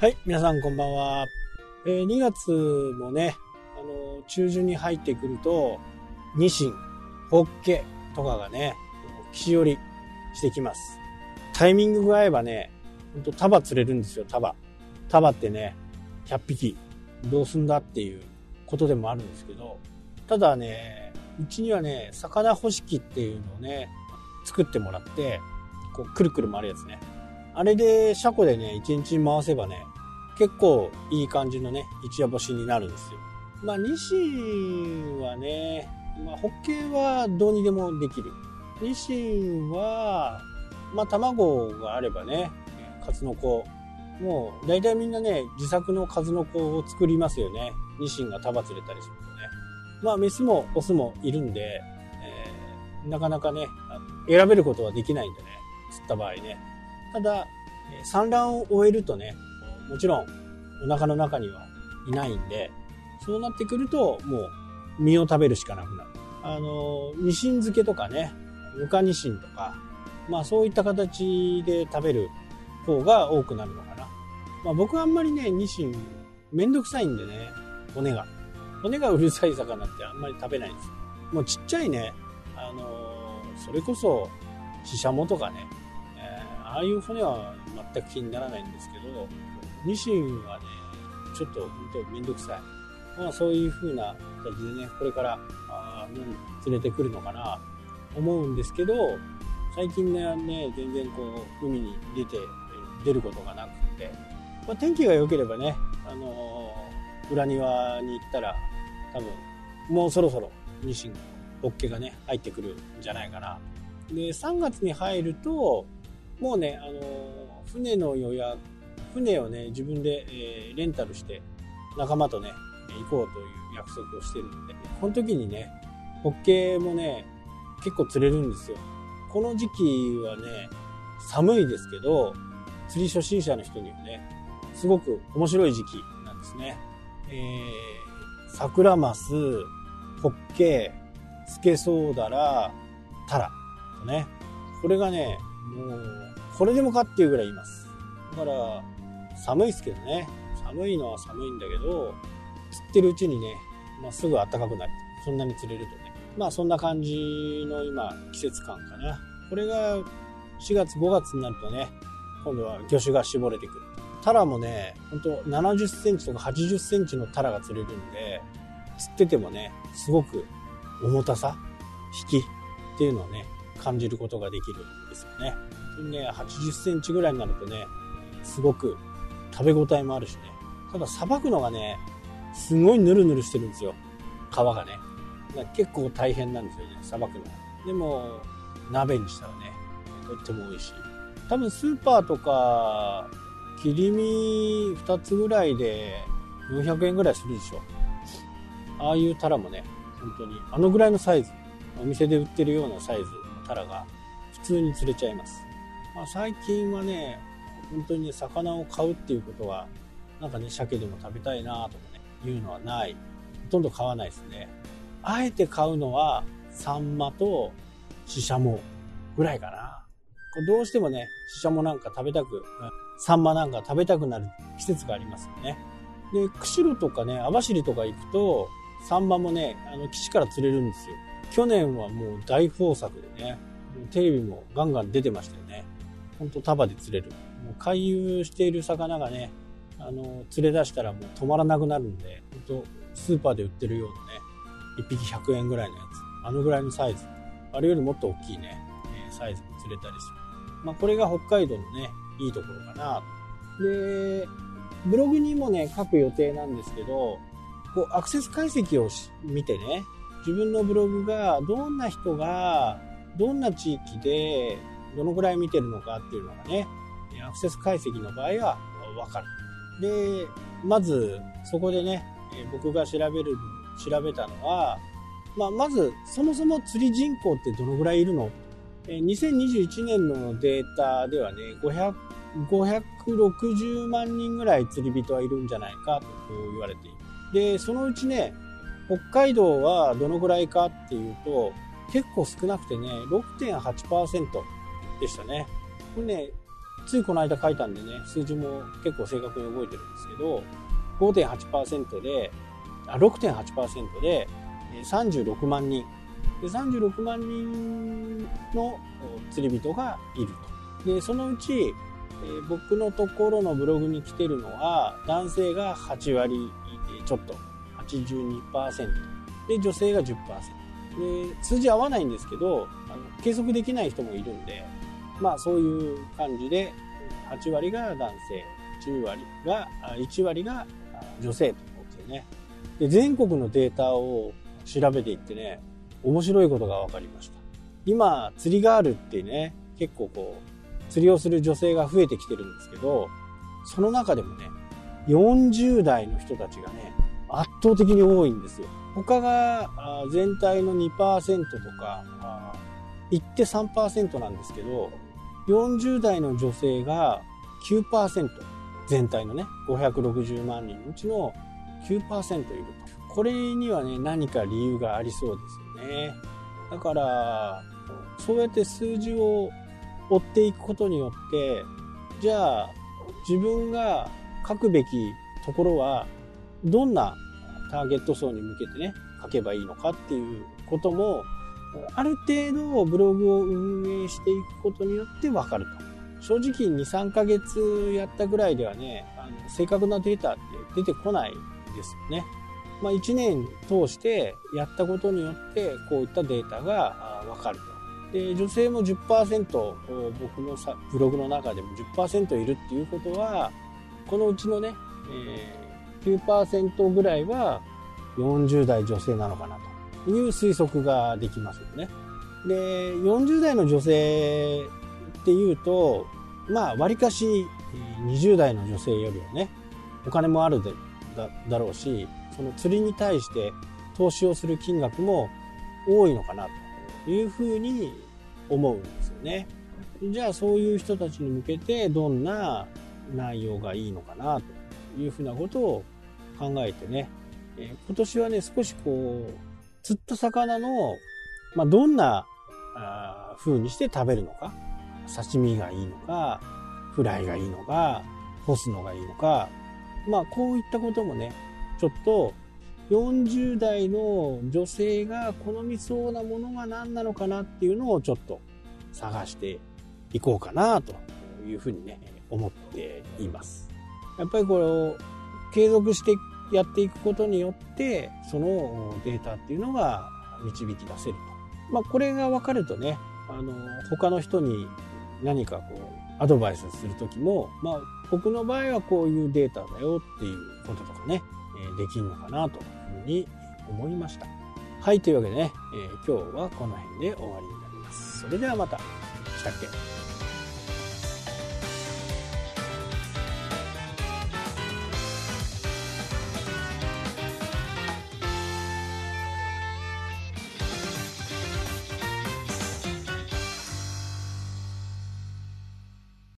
はい、皆さんこんばんは。えー、2月もね、あの、中旬に入ってくると、ニシン、ホッケとかがね、岸寄りしてきます。タイミングが合えばね、ほんと束釣れるんですよ、束。束ってね、100匹どうすんだっていうことでもあるんですけど、ただね、うちにはね、魚干し器っていうのをね、作ってもらって、こう、くるくる回るやつね。あれで、車庫でね、1日回せばね、結構いい感じのね、一夜干しになるんですよ。まあ、ニシンはね、まあ、ホッケーはどうにでもできる。ニシンは、まあ、卵があればね、数の子。もう、大体みんなね、自作の数の子を作りますよね。ニシンが束釣れたりするとね。まあ、メスもオスもいるんで、えー、なかなかね、選べることはできないんでね、釣った場合ね。ただ、産卵を終えるとね、もちろんお腹の中にはいないんで、そうなってくるともう身を食べるしかなくなる。あの、ニシン漬けとかね、ぬかニシンとか、まあそういった形で食べる方が多くなるのかな。まあ僕はあんまりね、ニシンめんどくさいんでね、骨が。骨がうるさい魚ってあんまり食べないんですよ。もうちっちゃいね、あのそれこそ、シシャモとかね、ああいう骨は全く気にならないんですけど、ニシンはね、ちょっと本当めんどくさい。まあそういう風な形でね、これからあ連れてくるのかな思うんですけど、最近ね、ね全然こう、海に出て、出ることがなくて、まあ、天気が良ければね、あのー、裏庭に行ったら、多分、もうそろそろニシン、ホッケがね、入ってくるんじゃないかな。で、3月に入ると、もうね、あの、船の予約船をね、自分で、えー、レンタルして仲間とね、行こうという約束をしてるんで、この時にね、ホッケーもね、結構釣れるんですよ。この時期はね、寒いですけど、釣り初心者の人にはね、すごく面白い時期なんですね。えー、桜マス、ホッケー、スケソウダラ、タラとね、これがね、もう、これでもかっていうぐらいいます。だから、寒いですけどね。寒いのは寒いんだけど、釣ってるうちにね、まあ、すぐ暖かくなる。そんなに釣れるとね。まあそんな感じの今、季節感かな。これが4月5月になるとね、今度は魚種が絞れてくる。タラもね、ほんと70センチとか80センチのタラが釣れるんで、釣っててもね、すごく重たさ、引きっていうのをね、感じることができるですよね。ね、80センチぐらいになるとね、すごく食べ応えもあるしね。ただ、さばくのがね、すごいヌルヌルしてるんですよ。皮がね。結構大変なんですよね、さばくの。でも、鍋にしたらね、とっても美味しい。多分スーパーとか、切り身2つぐらいで400円ぐらいするでしょ。ああいうタラもね、本当に、あのぐらいのサイズ、お店で売ってるようなサイズのタラが普通に釣れちゃいます。まあ、最近はね、本当にね、魚を買うっていうことは、なんかね、鮭でも食べたいなとかね、いうのはない。ほとんど買わないですね。あえて買うのは、サンマとシシャモぐらいかな。どうしてもね、シシャモなんか食べたく、サンマなんか食べたくなる季節がありますよね。で、釧路とかね、網走とか行くと、サンマもね、あの、岸から釣れるんですよ。去年はもう大豊作でね、テレビもガンガン出てましたよね。ほんと束で釣れる。もう回遊している魚がね、あの、釣れ出したらもう止まらなくなるんで、本当スーパーで売ってるようなね、1匹100円ぐらいのやつ、あのぐらいのサイズ、あれよりもっと大きいね、サイズも釣れたりする。まあ、これが北海道のね、いいところかな。で、ブログにもね、書く予定なんですけど、こう、アクセス解析を見てね、自分のブログがどんな人が、どんな地域で、どのぐらい見てるのかっていうのがね、アクセス解析の場合はわかる。で、まず、そこでね、僕が調べる、調べたのは、まあ、まず、そもそも釣り人口ってどのぐらいいるの ?2021 年のデータではね、500、560万人ぐらい釣り人はいるんじゃないかと言われている。で、そのうちね、北海道はどのぐらいかっていうと、結構少なくてね、6.8%でしたね。これね、ついこの間書いたんでね、数字も結構正確に覚えてるんですけど、5.8%で、あ、6.8%で36万人。で36万人の釣り人がいると。で、そのうち、えー、僕のところのブログに来てるのは、男性が8割ちょっと、82%。で、女性が10%。で、数字合わないんですけど、あの計測できない人もいるんで、まあそういう感じで、8割が男性、10割が、1割が女性ということでね。で、全国のデータを調べていってね、面白いことが分かりました。今、釣りガールってね、結構こう、釣りをする女性が増えてきてるんですけど、その中でもね、40代の人たちがね、圧倒的に多いんですよ。他が全体の2%とか、行って3%なんですけど、40代の女性が9%、全体のね、560万人のうちの9%いると。これにはね、何か理由がありそうですよね。だから、そうやって数字を追っていくことによって、じゃあ、自分が書くべきところは、どんなターゲット層に向けてね、書けばいいのかっていうことも、ある程度ブログを運営していくことによってわかると。正直2、3ヶ月やったぐらいではね、あの正確なデータって出てこないですよね。まあ、1年通してやったことによってこういったデータがわかると。で女性も10%僕のさブログの中でも10%いるっていうことはこのうちのね、え、9%ぐらいは40代女性なのかなという推測ができますよね。で40代の女性っていうとまあわりかし20代の女性よりはねお金もあるでだだろうしその釣りに対して投資をする金額も多いのかなというふうに思うんですよね。じゃあそういう人たちに向けてどんな内容がいいのかなというふうなことを考えてね、え今年はね少しこう釣った魚の、まあ、どんな風にして食べるのか刺身がいいのかフライがいいのか干すのがいいのかまあこういったこともねちょっと40代の女性が好みそうなものが何なのかなっていうのをちょっと探していこうかなというふうにね、思っています。やっぱりこれを継続してやっていくことによって、そのデータっていうのが導き出せると。まあこれが分かるとね、あの、他の人に何かこう、アドバイスするときも、まあ僕の場合はこういうデータだよっていうこととかね、できるのかなというふうに思いました。はい、というわけでね、えー、今日はこの辺で終わりになります。それではまた。したっけ？